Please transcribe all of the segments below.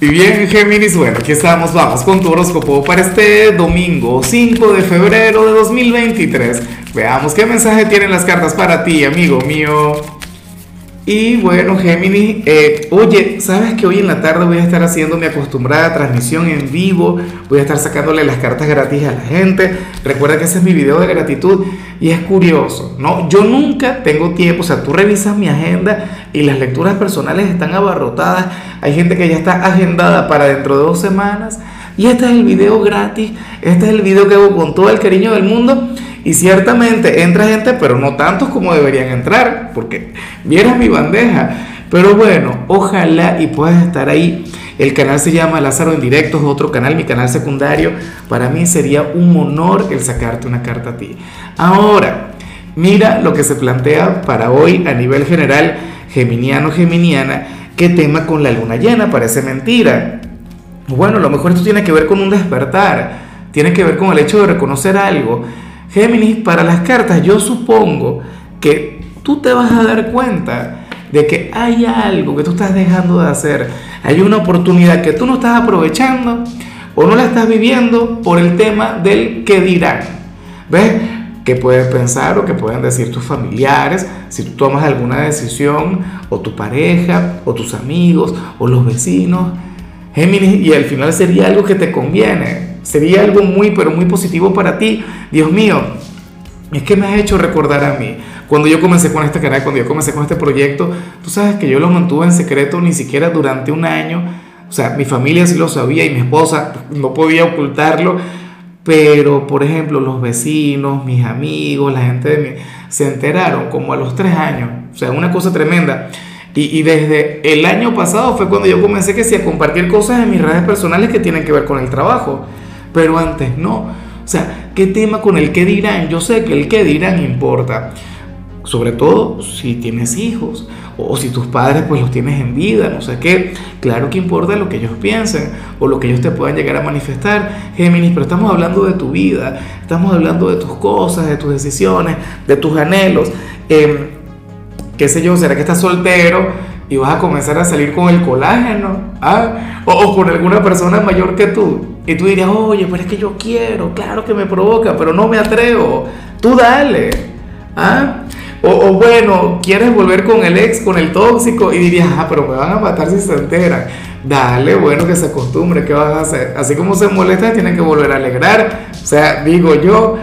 Y bien, Géminis, bueno, aquí estamos, vamos con tu horóscopo para este domingo 5 de febrero de 2023. Veamos qué mensaje tienen las cartas para ti, amigo mío. Y bueno, Géminis, eh, oye, ¿sabes que hoy en la tarde voy a estar haciendo mi acostumbrada transmisión en vivo? Voy a estar sacándole las cartas gratis a la gente. Recuerda que ese es mi video de gratitud y es curioso, ¿no? Yo nunca tengo tiempo, o sea, tú revisas mi agenda y las lecturas personales están abarrotadas. Hay gente que ya está agendada para dentro de dos semanas. Y este es el video gratis, este es el video que hago con todo el cariño del mundo. Y ciertamente entra gente, pero no tantos como deberían entrar, porque vieras mi bandeja. Pero bueno, ojalá y puedas estar ahí. El canal se llama Lázaro en Directo, es otro canal, mi canal secundario. Para mí sería un honor el sacarte una carta a ti. Ahora, mira lo que se plantea para hoy a nivel general, geminiano, geminiana, qué tema con la luna llena, parece mentira. Bueno, a lo mejor esto tiene que ver con un despertar, tiene que ver con el hecho de reconocer algo Géminis, para las cartas yo supongo que tú te vas a dar cuenta de que hay algo que tú estás dejando de hacer, hay una oportunidad que tú no estás aprovechando o no la estás viviendo por el tema del que dirán. ¿Ves? Que puedes pensar o que pueden decir tus familiares si tú tomas alguna decisión, o tu pareja, o tus amigos, o los vecinos. Géminis, y al final sería algo que te conviene, Sería algo muy, pero muy positivo para ti. Dios mío, es que me has hecho recordar a mí. Cuando yo comencé con este canal, cuando yo comencé con este proyecto, tú sabes que yo lo mantuve en secreto ni siquiera durante un año. O sea, mi familia sí lo sabía y mi esposa no podía ocultarlo. Pero, por ejemplo, los vecinos, mis amigos, la gente de mí, se enteraron como a los tres años. O sea, una cosa tremenda. Y, y, desde el año pasado fue cuando yo comencé que sí, a compartir cosas en mis redes personales que tienen que ver con el trabajo pero antes no. O sea, ¿qué tema con el que dirán? Yo sé que el que dirán importa, sobre todo si tienes hijos o si tus padres pues los tienes en vida, no sé qué. Claro que importa lo que ellos piensen o lo que ellos te puedan llegar a manifestar, Géminis, pero estamos hablando de tu vida, estamos hablando de tus cosas, de tus decisiones, de tus anhelos. Eh, ¿Qué sé yo? ¿Será que estás soltero? y vas a comenzar a salir con el colágeno, ¿ah? o, con alguna persona mayor que tú. Y tú dirías, oye, pero es que yo quiero, claro que me provoca, pero no me atrevo. Tú dale. ¿ah? O, o, bueno, quieres volver con el ex, con el tóxico, y dirías, ah, pero me van a matar si se enteran. Dale, bueno, que se acostumbre, ¿qué vas a hacer? Así como se molesta, tienen que volver a alegrar. O sea, digo yo.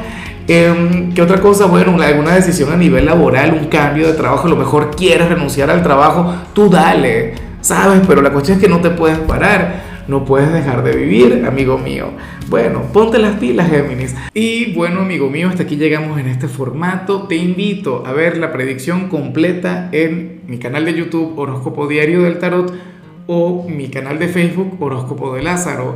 Eh, ¿Qué otra cosa? Bueno, alguna decisión a nivel laboral, un cambio de trabajo, a lo mejor quieres renunciar al trabajo, tú dale, ¿sabes? Pero la cuestión es que no te puedes parar, no puedes dejar de vivir, amigo mío. Bueno, ponte las pilas, Géminis. Y bueno, amigo mío, hasta aquí llegamos en este formato. Te invito a ver la predicción completa en mi canal de YouTube Horóscopo Diario del Tarot o mi canal de Facebook Horóscopo de Lázaro.